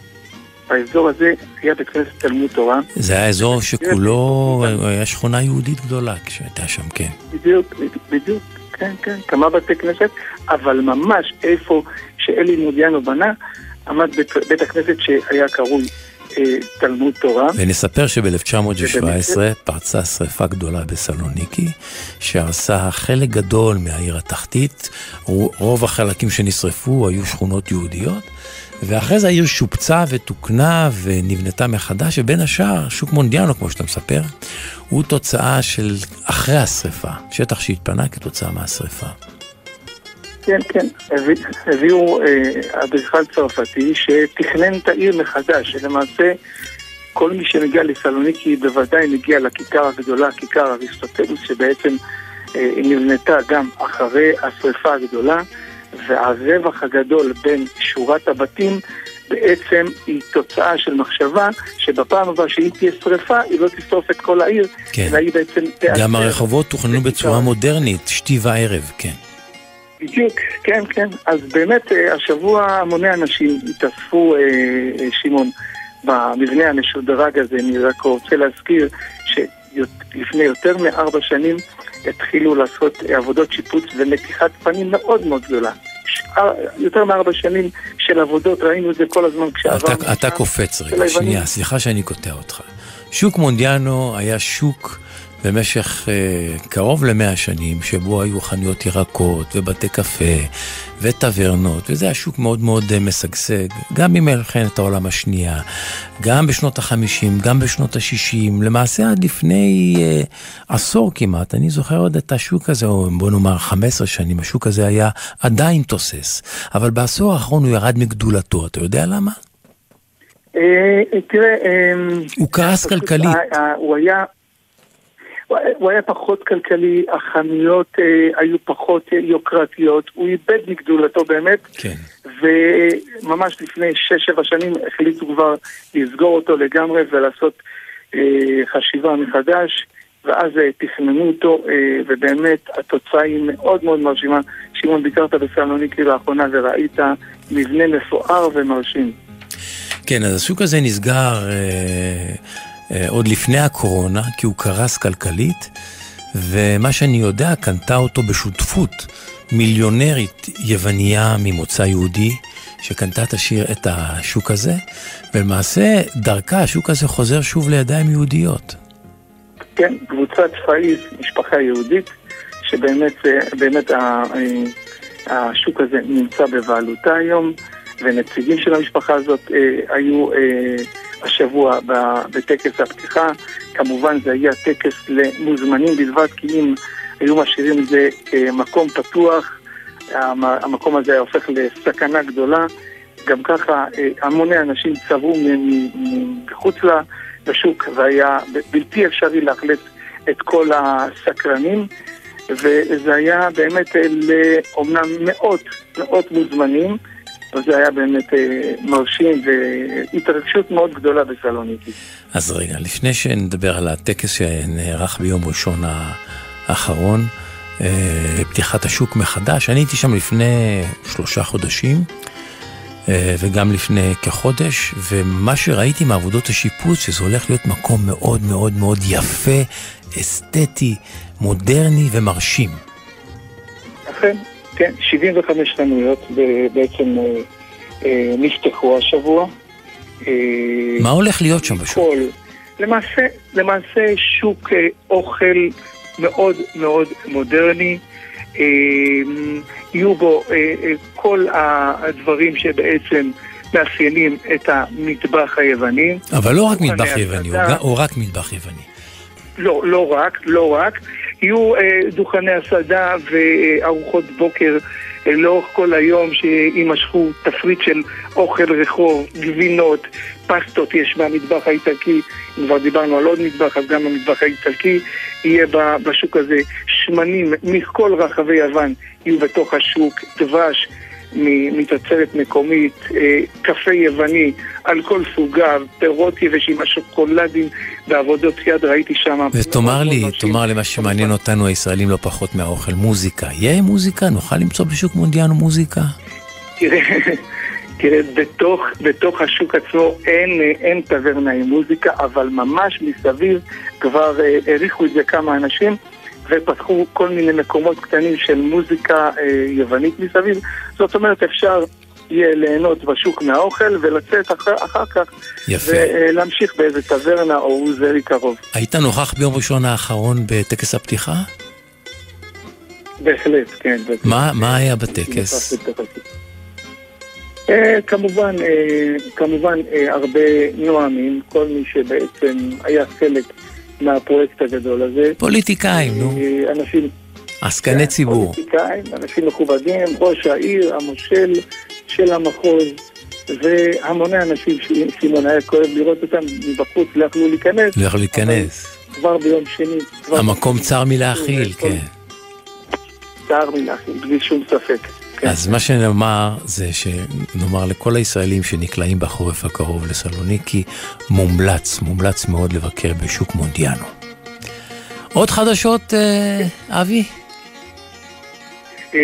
באזור הזה היה בית כנסת תלמוד תורה. זה היה אזור שכולו, היה שכונה יהודית גדולה כשהייתה שם, כן. בדיוק, בדיוק, כן, כן, כמה בתי כנסת, אבל ממש איפה שאלי מודיאנו בנה, עמד בית, בית הכנסת שהיה קרוי תלמוד תורה. ונספר שב-1917 פרצה שרפה גדולה בסלוניקי, שהרסה חלק גדול מהעיר התחתית, רוב החלקים שנשרפו היו שכונות יהודיות. ואחרי זה העיר שופצה ותוקנה ונבנתה מחדש, ובין השאר, שוק מונדיאנו, כמו שאתה מספר, הוא תוצאה של אחרי השרפה, שטח שהתפנה כתוצאה מהשרפה. כן, כן. הביאו אה, אדריכל צרפתי שתכנן את העיר מחדש, שלמעשה כל מי שמגיע לסלוניקי בוודאי מגיע לכיכר הגדולה, כיכר אריסטוטלוס, שבעצם אה, נבנתה גם אחרי השרפה הגדולה, והרווח הגדול בין שורת הבתים בעצם היא תוצאה של מחשבה שבפעם הבאה שהיא תהיה שרפה, היא לא תשרוף את כל העיר, כן. אלא היא בעצם תאשר. גם הרחובות תוכננו בצורה מודרנית, שתי וערב, כן. בדיוק, כן, כן. אז באמת אה, השבוע המוני אנשים התאספו, אה, אה, שמעון, במבנה המשודרג הזה. אני רק רוצה להזכיר שלפני יותר מארבע שנים התחילו לעשות עבודות שיפוץ ומתיחת פנים מאוד מאוד גדולה. יותר מארבע שנים של עבודות, ראינו את זה כל הזמן כשעברנו. אתה, אתה קופץ רגע, שנייה, סליחה שאני קוטע אותך. שוק מונדיאנו היה שוק במשך uh, קרוב למאה שנים, שבו היו חנויות ירקות ובתי קפה וטברנות, וזה היה שוק מאוד מאוד uh, משגשג, גם במלחמת העולם השנייה, גם בשנות החמישים, גם בשנות השישים, למעשה עד לפני uh, עשור כמעט, אני זוכר עוד את השוק הזה, או בוא נאמר 15 שנים, השוק הזה היה עדיין תוסס, אבל בעשור האחרון הוא ירד מגדולתו, אתה יודע למה? תראה, הוא כעס כלכלית. הוא היה... הוא היה פחות כלכלי, החנויות אה, היו פחות אה, יוקרתיות, הוא איבד מגדולתו באמת, כן. וממש לפני 6-7 שנים החליטו כבר לסגור אותו לגמרי ולעשות אה, חשיבה מחדש, ואז אה, תכננו אותו, אה, ובאמת התוצאה היא מאוד מאוד מרשימה. שמעון, ביקרת בסלוניקי לאחרונה וראית מבנה מפואר ומרשים. כן, אז השוק הזה נסגר... אה... אה, עוד לפני הקורונה, כי הוא קרס כלכלית, ומה שאני יודע, קנתה אותו בשותפות מיליונרית יווניה ממוצא יהודי, שקנתה את, השיר, את השוק הזה, ולמעשה דרכה השוק הזה חוזר שוב לידיים יהודיות. כן, קבוצת פאיז, משפחה יהודית, שבאמת באמת אה, השוק הזה נמצא בבעלותה היום, ונציגים של המשפחה הזאת אה, היו השבוע בטקס הפתיחה. כמובן זה היה טקס למוזמנים בלבד, כי אם היו משאירים את זה כמקום פתוח, המקום הזה היה הופך לסכנה גדולה. גם ככה אה, המוני אנשים צבעו מחוץ לשוק והיה בלתי אפשרי לאכלס את כל הסקרנים וזה היה באמת לאומנם מאות, מאות מוזמנים וזה היה באמת אה, מרשים והתרגשות מאוד גדולה בסלוניקי. אז רגע, לפני שנדבר על הטקס שנערך ביום ראשון האחרון, אה, פתיחת השוק מחדש, אני הייתי שם לפני שלושה חודשים. אה, וגם לפני כחודש, ומה שראיתי מעבודות השיפוץ, שזה הולך להיות מקום מאוד מאוד מאוד יפה, אסתטי, מודרני ומרשים. אכן, כן, 75 חנויות בעצם אה, אה, נפתחו השבוע. אה, מה הולך להיות שם בשוק? למעשה, למעשה שוק אוכל מאוד מאוד מודרני. יהיו בו כל הדברים שבעצם מאפיינים את המטבח היווני. אבל לא רק מטבח יווני, או רק מטבח יווני. לא, לא רק, לא רק. יהיו אה, דוכני הסעדה וארוחות בוקר אה, לאורך כל היום שיימשכו תפריט של אוכל רחוב, גבינות, פסטות יש במטבח האיטלקי, אם כבר דיברנו על עוד מטבח, אז גם המטבח האיטלקי יהיה בשוק הזה. שמנים מכל רחבי יוון יהיו בתוך השוק, דבש. מתוצרת מקומית, אה, קפה יווני על כל סוגיו, פירות יבשים, השוקולדים בעבודות יד, ראיתי שם. ותאמר לי, תאמר לי מה שמעניין אותנו הישראלים לא פחות מהאוכל, מוזיקה. יהיה מוזיקה? נוכל למצוא בשוק מונדיאנו מוזיקה? תראה, תראה, בתוך, בתוך השוק עצמו אין, אין טברנה עם מוזיקה, אבל ממש מסביב כבר אה, העריכו את זה כמה אנשים. ופתחו כל מיני מקומות קטנים של מוזיקה אה, יוונית מסביב. זאת אומרת, אפשר יהיה ליהנות בשוק מהאוכל ולצאת אחר, אחר כך יפה. ולהמשיך באיזה טברנה או אוזרי קרוב. היית נוכח ביום ראשון האחרון בטקס הפתיחה? בהחלט, כן. מה, מה היה בטקס? אה, כמובן, אה, כמובן אה, הרבה נואמים, כל מי שבעצם היה חלק מהפרויקט הגדול הזה. פוליטיקאים, נו. אה, אנשים... עסקני ציבור. פוליטיקאים, אנשים מכובדים, ראש העיר, המושל של המחוז, והמוני אנשים שסימון היה כואב לראות אותם מבחוץ, לא יכלו להיכנס. לא יכול להיכנס. כבר ביום שני. כבר המקום צר מלהכיל, כן. צער מלהכיל, בלי שום ספק. כן. אז מה שנאמר זה שנאמר לכל הישראלים שנקלעים בחורף הקרוב לסלוניקי, מומלץ, מומלץ מאוד לבקר בשוק מונדיאנו. עוד חדשות, אה, אבי? אה,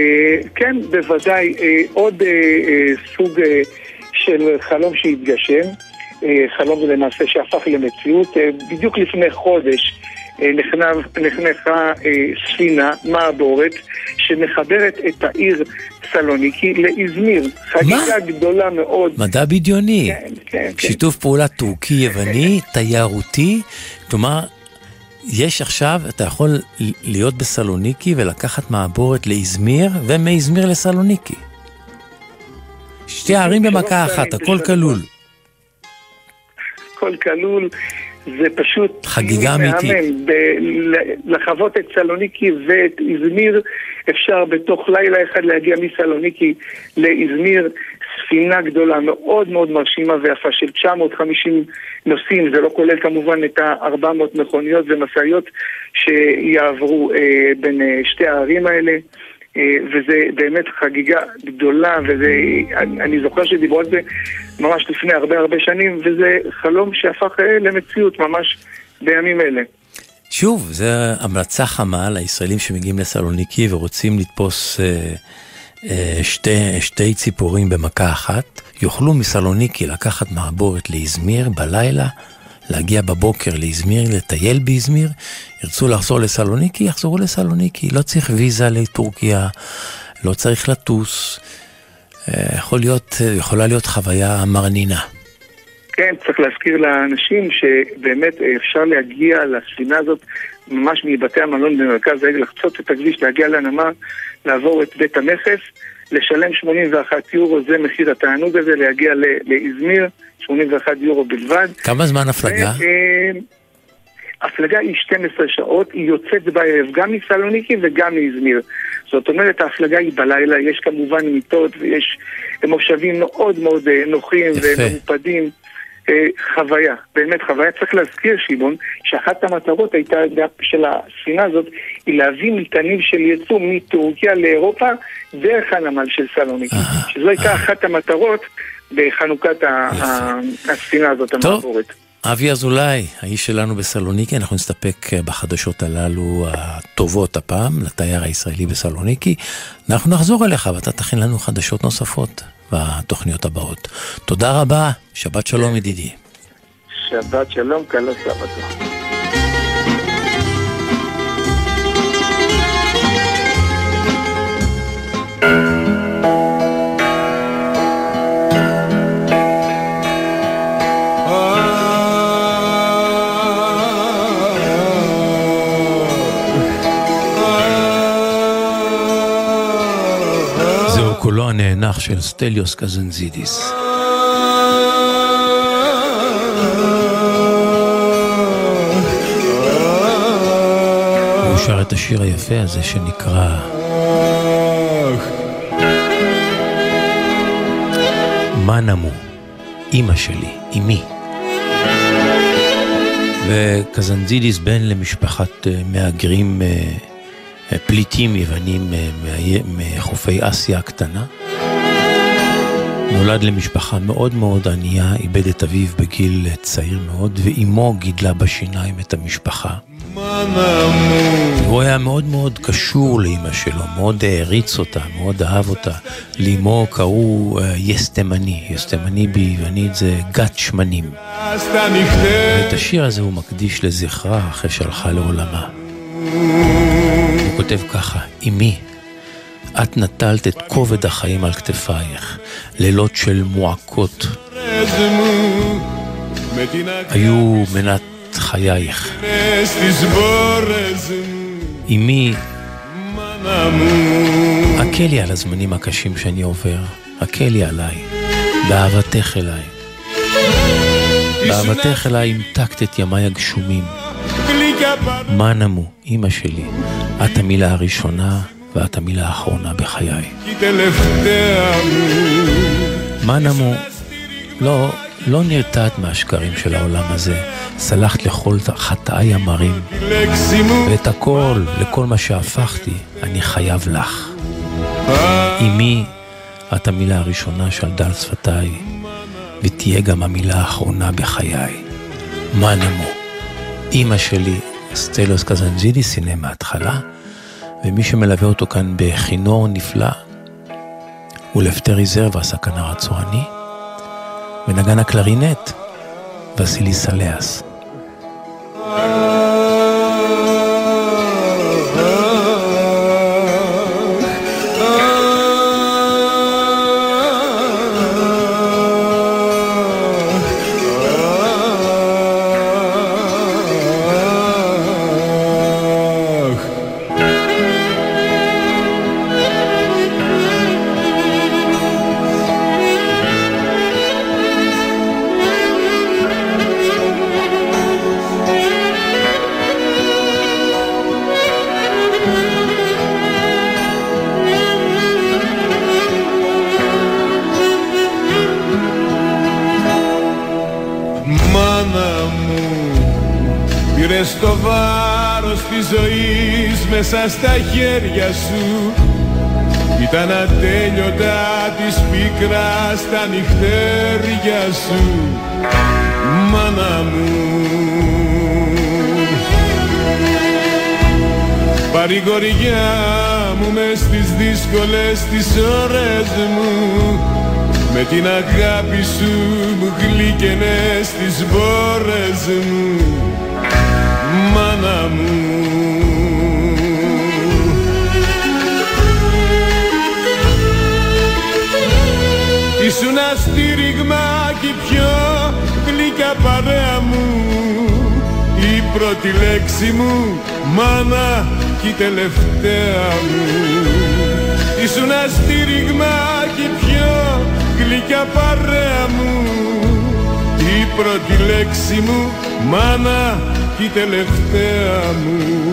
כן, בוודאי, אה, עוד אה, אה, סוג אה, של חלום שהתגשם, חלום למעשה שהפך למציאות. בדיוק לפני חודש נחנכה אה, ספינה, מעבורת, שמחברת את העיר סלוניקי לאזמיר. חגיגה גדולה מאוד. מדע בדיוני. כן, כן, כן. שיתוף פעולה טורקי-יווני, תיירותי, כלומר, יש עכשיו, אתה יכול להיות בסלוניקי ולקחת מעבורת לאזמיר, ומאזמיר לסלוניקי. שתי ערים במכה אחת, הכל. כלול. הכל כלול, זה פשוט... חגיגה. אמיתית. לחוות את סלוניקי ואת איזמיר, אפשר בתוך לילה אחד להגיע מסלוניקי לאיזמיר. ספינה גדולה, מאוד מאוד מרשימה ויפה של 950 נוסעים, זה לא כולל כמובן את ה-400 מכוניות ומשאיות שיעברו אה, בין אה, שתי הערים האלה. אה, וזה באמת חגיגה גדולה, וזה, אני, אני זוכר שדיברו על זה ממש לפני הרבה הרבה שנים, וזה חלום שהפך אה, למציאות ממש בימים אלה. שוב, זו המלצה חמה לישראלים שמגיעים לסלוניקי ורוצים לתפוס אה, אה, שתי, שתי ציפורים במכה אחת, יוכלו מסלוניקי לקחת מעבורת לאזמיר בלילה, להגיע בבוקר לאזמיר, לטייל באזמיר, ירצו לחזור לסלוניקי, יחזרו לסלוניקי, לא צריך ויזה לטורקיה, לא צריך לטוס, אה, יכול להיות, יכולה להיות חוויה מרנינה. כן, צריך להזכיר לאנשים שבאמת אה, אפשר להגיע לספינה הזאת ממש מבתי המלון במרכז העיר, לחצות את הכביש, להגיע לנמל, לעבור את בית המכס, לשלם 81 יורו, זה מחיר התענוג הזה, להגיע לאזמיר, 81 יורו בלבד. כמה זמן הפלגה? אה, הפלגה היא 12 שעות, היא יוצאת בערב גם מסלוניקי וגם מאזמיר. זאת אומרת, ההפלגה היא בלילה, יש כמובן מיטות ויש מושבים מאוד מאוד אה, נוחים יפה. אה, חוויה, באמת חוויה. צריך להזכיר, שמעון, שאחת המטרות הייתה של הספינה הזאת, היא להביא מטענים של ייצוא מטורקיה לאירופה דרך הנמל של סלוניקי. שזו הייתה. אחת המטרות בחנוכת הספינה הזאת. המעבורת. אבי אזולאי, האיש שלנו בסלוניקי, אנחנו נסתפק בחדשות הללו הטובות הפעם, לתייר הישראלי בסלוניקי. אנחנו נחזור אליך ואתה תכין לנו חדשות נוספות בתוכניות הבאות. תודה רבה, שבת שלום ידידי. שבת שלום, קלה סבתו. הנאנח של סטליוס קזנזידיס. הוא שר את השיר היפה הזה שנקרא מה נמו? אימא שלי, אמי. וקזנזידיס בן למשפחת אה, מהגרים אה, אה, פליטים יוונים מחופי אסיה הקטנה. נולד למשפחה מאוד מאוד ענייה, איבד את אביו בגיל צעיר מאוד, ואימו גידלה בשיניים את המשפחה. הוא היה מאוד מאוד קשור לאימא שלו, מאוד העריץ אותה, מאוד אהב אותה. לאמו קראו אה, יסטמני, יסטמני ביוונית זה גת שמנים. ואת השיר הזה הוא מקדיש לזכרה אחרי שהלכה לעולמה. הוא כותב ככה, אמי, את נטלת את כובד החיים על כתפייך, לילות של מועקות. היו מנת חייך. אמי, הקלי על הזמנים הקשים שאני עובר, הקלי עליי, באהבתך אליי. באהבתך אליי המתקת את ימיי הגשומים. מה נמו, אמא שלי, את המילה הראשונה ואת המילה האחרונה בחיי. מה נמו, לא, לא נרתעת מהשקרים של העולם הזה, סלחת לכל חטאי המרים, ואת הכל, לכל מה שהפכתי, אני חייב לך. אמי, את המילה הראשונה שעלתה על שפתיי, ותהיה גם המילה האחרונה בחיי. מה נמו? אמא שלי, סטלוס קזנג'ידי סינא מההתחלה, ומי שמלווה אותו כאן בכינור נפלא הוא לפטר ריזרבה, סכנה הצורני, ונגן הקלרינט, וסילי סליאס. Μέσα στα χέρια σου. Ήταν ατέλειωτα της πίκρας τα νυχτέρια σου. Μάνα μου. Παρηγοριά μου μες στις δύσκολες τις ώρες μου. Με την αγάπη σου μου γλύκαινες τις μπόρες μου. Μάνα μου Ήσουν στήριγμα και πιο γλυκά παρέα μου. Η πρώτη λέξη μου μάνα και η τελευταία μου. Ήσουν στήριγμα και πιο γλυκά παρέα μου. Η πρώτη λέξη μου μάνα και η τελευταία μου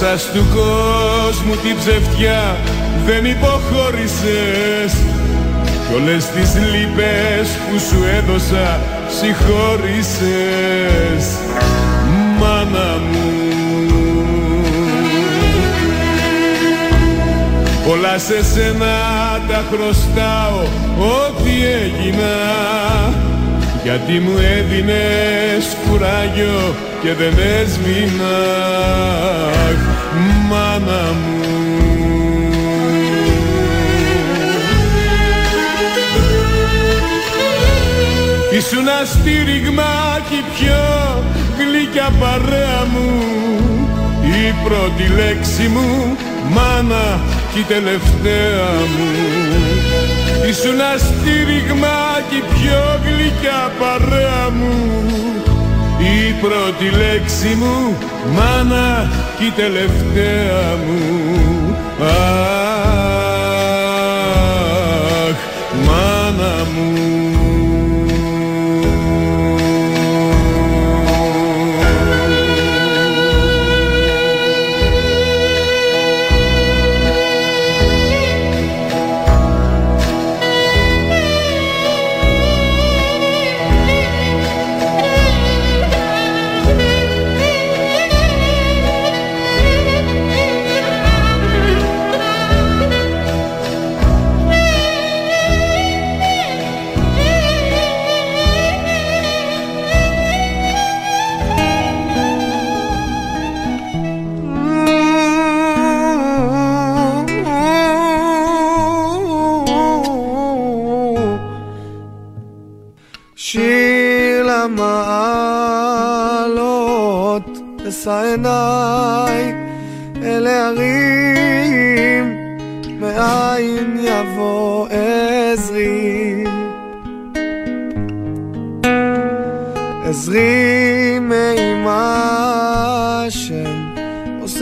Μέσα του κόσμου την ψευτιά δεν υποχώρησες. Κι όλες τις λύπες που σου έδωσα συγχώρησες. Μάνα μου. Όλα σε σένα τα χρωστάω ό,τι έγινα γιατί μου έδινες κουράγιο και δεν έσμηνα μάνα μου. Ήσουν στήριγμα και πιο γλυκιά παρέα μου. Η πρώτη λέξη μου μάνα και η τελευταία μου Ήσουν στήριγμα και πιο γλυκιά παρέα μου. Η πρώτη λέξη μου μάνα και η τελευταία μου. Αχ,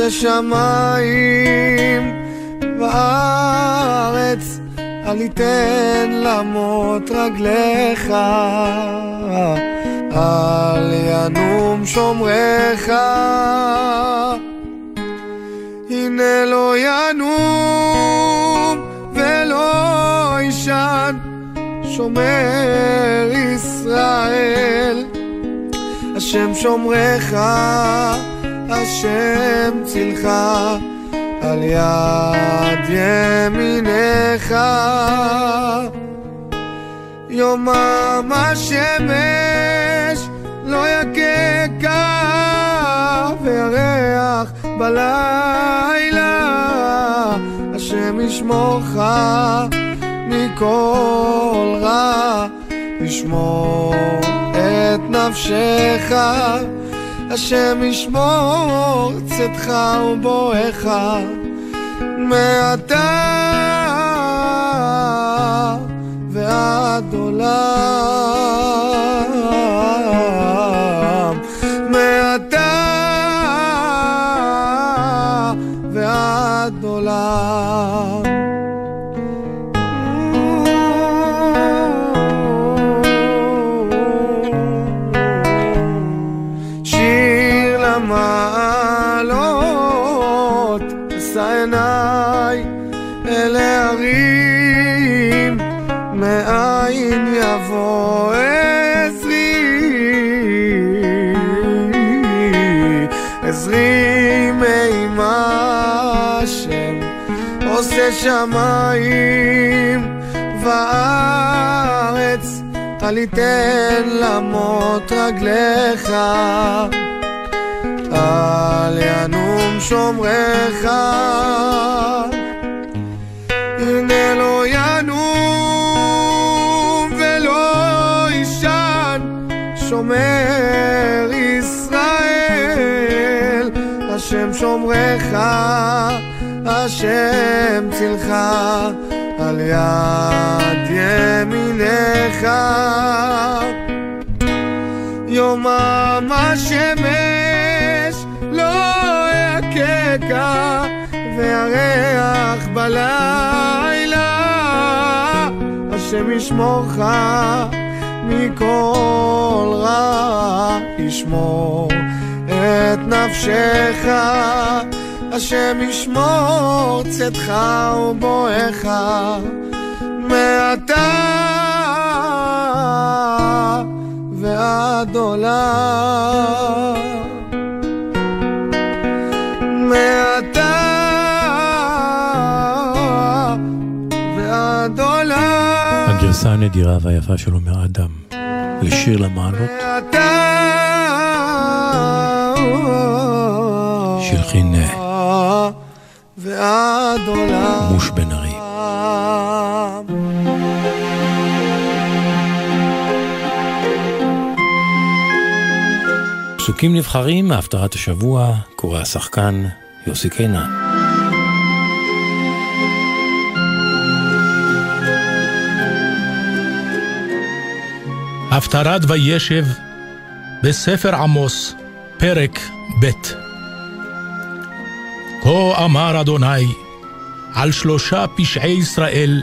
עושה שמיים וארץ, אל יתן למות רגליך. אל ינום שומרך, הנה לא ינום ולא ישן, שומר ישראל. השם שומרך, השם צילך, על יד ימינך. יומם השמש לא יככה וירח בלילה השם ישמורך מכל רע ישמור את נפשך השם ישמור צאתך ובואך מעתה ועד עולם שמיים וארץ אל יתן למות רגליך. אל ינום שומרך השם צילך על יד ימינך. יומם השמש לא יככה והריח בלילה השם ישמורך מכל רע ישמור את נפשך השם ישמור צאתך ובואך מעתה ועד עולם מעתה ועד עולם הגרסה הנדירה והיפה של עומר אדם לשיר למעלות. שהלחין אה, ועד עולם מוש בן ארי. פסוקים נבחרים מהפטרת השבוע, קורא השחקן יוסי קינן. הפטרת וישב בספר עמוס, פרק ב' כה אמר אדוני, על שלושה פשעי ישראל,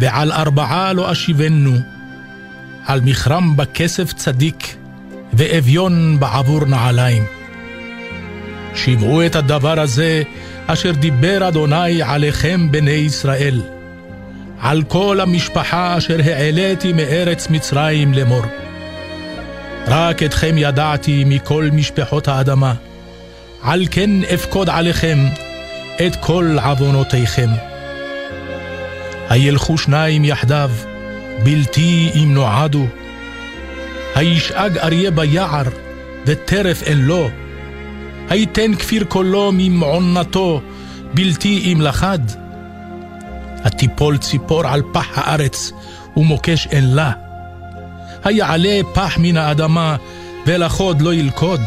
ועל ארבעה לא אשיבנו, על מכרם בכסף צדיק, ואביון בעבור נעליים. שמעו את הדבר הזה, אשר דיבר אדוני עליכם בני ישראל, על כל המשפחה אשר העליתי מארץ מצרים לאמור. רק אתכם ידעתי מכל משפחות האדמה, על כן אפקוד עליכם את כל עוונותיכם. הילכו שניים יחדיו, בלתי אם נועדו. הישאג אריה ביער, וטרף אין לו. היתן כפיר קולו ממעונתו, בלתי אם לחד. התיפול ציפור על פח הארץ, ומוקש אין לה. היעלה פח מן האדמה, ולחוד לא ילכוד.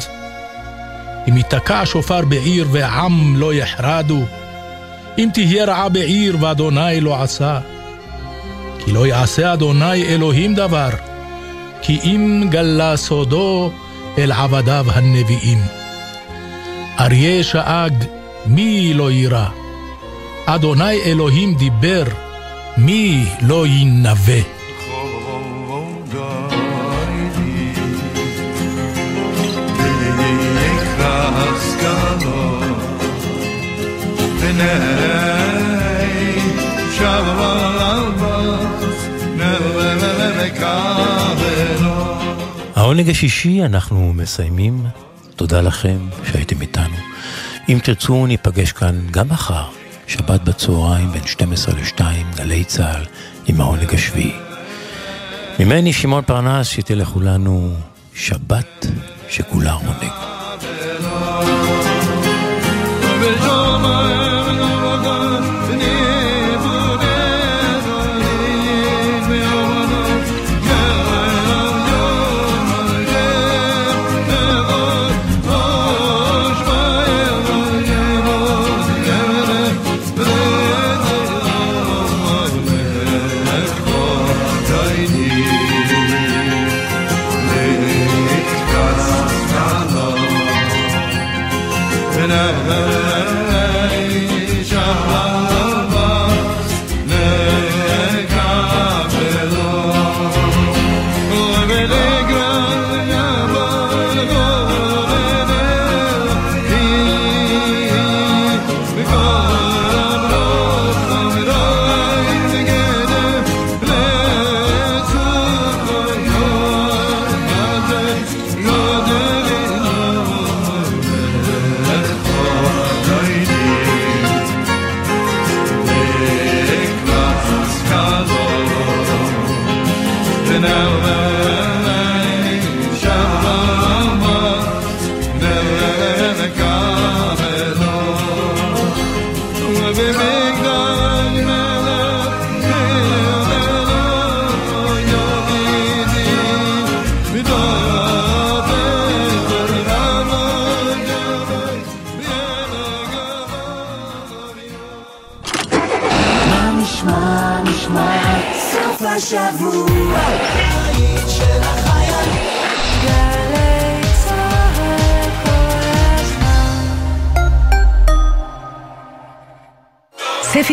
אם ייתקע שופר בעיר ועם לא יחרדו, אם תהיה רעה בעיר ואדוני לא עשה. כי לא יעשה אדוני אלוהים דבר, כי אם גלה סודו אל עבדיו הנביאים. אריה שאג, מי לא יירא? אדוני אלוהים דיבר, מי לא ינבא? העונג השישי אנחנו מסיימים. תודה לכם שהייתם איתנו. אם תרצו, ניפגש כאן גם מחר, שבת בצהריים בין 12 ל-2, גלי צה"ל, עם העונג השביעי. ממני שמעון פרנס, שתהיה לכולנו שבת שכולה עונג.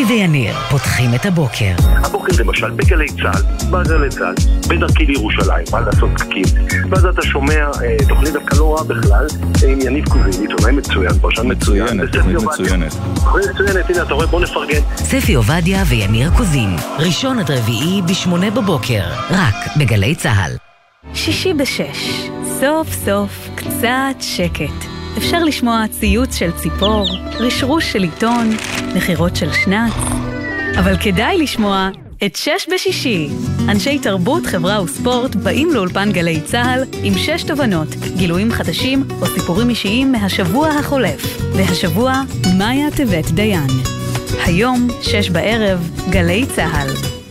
ספי ויניר פותחים את הבוקר. הבוקר למשל בגלי צה"ל, בגלי צה"ל, בדרכי לירושלים, מה לעשות פקקים. ואז אתה שומע אה, תוכנית דווקא לא רעה בכלל, עם יניב קוזין, עיתונאי מצוין, פרשן מצוין. מצוינת, תוכנית מצוינת. תוכנית מצוינת, הנה אתה רואה, בוא נפרגן. ספי עובדיה ויניר קוזין, ראשון עד רביעי בשמונה בבוקר, רק בגלי צה"ל. שישי בשש, סוף סוף קצת שקט. אפשר לשמוע ציוץ של ציפור, רשרוש של עיתון, נחירות של שנץ, אבל כדאי לשמוע את שש בשישי. אנשי תרבות, חברה וספורט באים לאולפן גלי צה"ל עם שש תובנות, גילויים חדשים או סיפורים אישיים מהשבוע החולף. והשבוע, מאיה טבת דיין. היום, שש בערב, גלי צה"ל.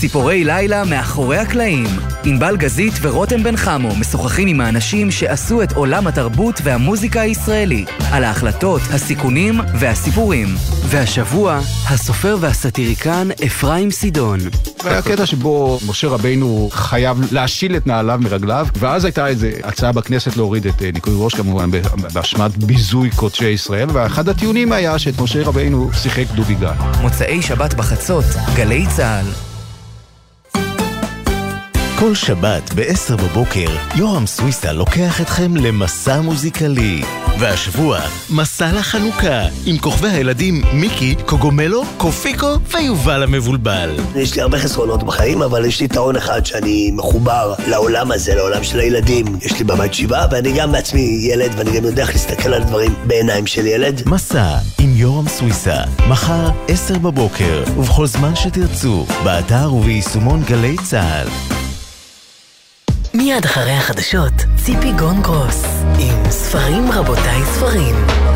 ציפורי לילה מאחורי הקלעים. ענבל גזית ורותם בן חמו משוחחים עם האנשים שעשו את עולם התרבות והמוזיקה הישראלי, על ההחלטות, הסיכונים והסיפורים. והשבוע, הסופר והסאטיריקן אפרים סידון. היה קטע שבו משה רבינו חייב להשיל את נעליו מרגליו, ואז הייתה איזו הצעה בכנסת להוריד את אה, ניקוי ראש כמובן באשמת ביזוי קודשי ישראל, ואחד הטיעונים היה שאת משה רבינו שיחק דובי גל. מוצאי שבת בחצות, גלי צה"ל. כל שבת ב-10 בבוקר, יורם סוויסה לוקח אתכם למסע מוזיקלי. והשבוע, מסע לחנוכה, עם כוכבי הילדים מיקי, קוגומלו, קופיקו ויובל המבולבל. יש לי הרבה חסרונות בחיים, אבל יש לי יתרון אחד שאני מחובר לעולם הזה, לעולם של הילדים. יש לי במת שבעה, ואני גם בעצמי ילד, ואני גם יודע איך להסתכל על דברים בעיניים של ילד. מסע עם יורם סוויסה, מחר 10 בבוקר, ובכל זמן שתרצו, באתר וביישומון גלי צה"ל. מיד אחרי החדשות, ציפי גון גרוס, עם ספרים רבותיי ספרים.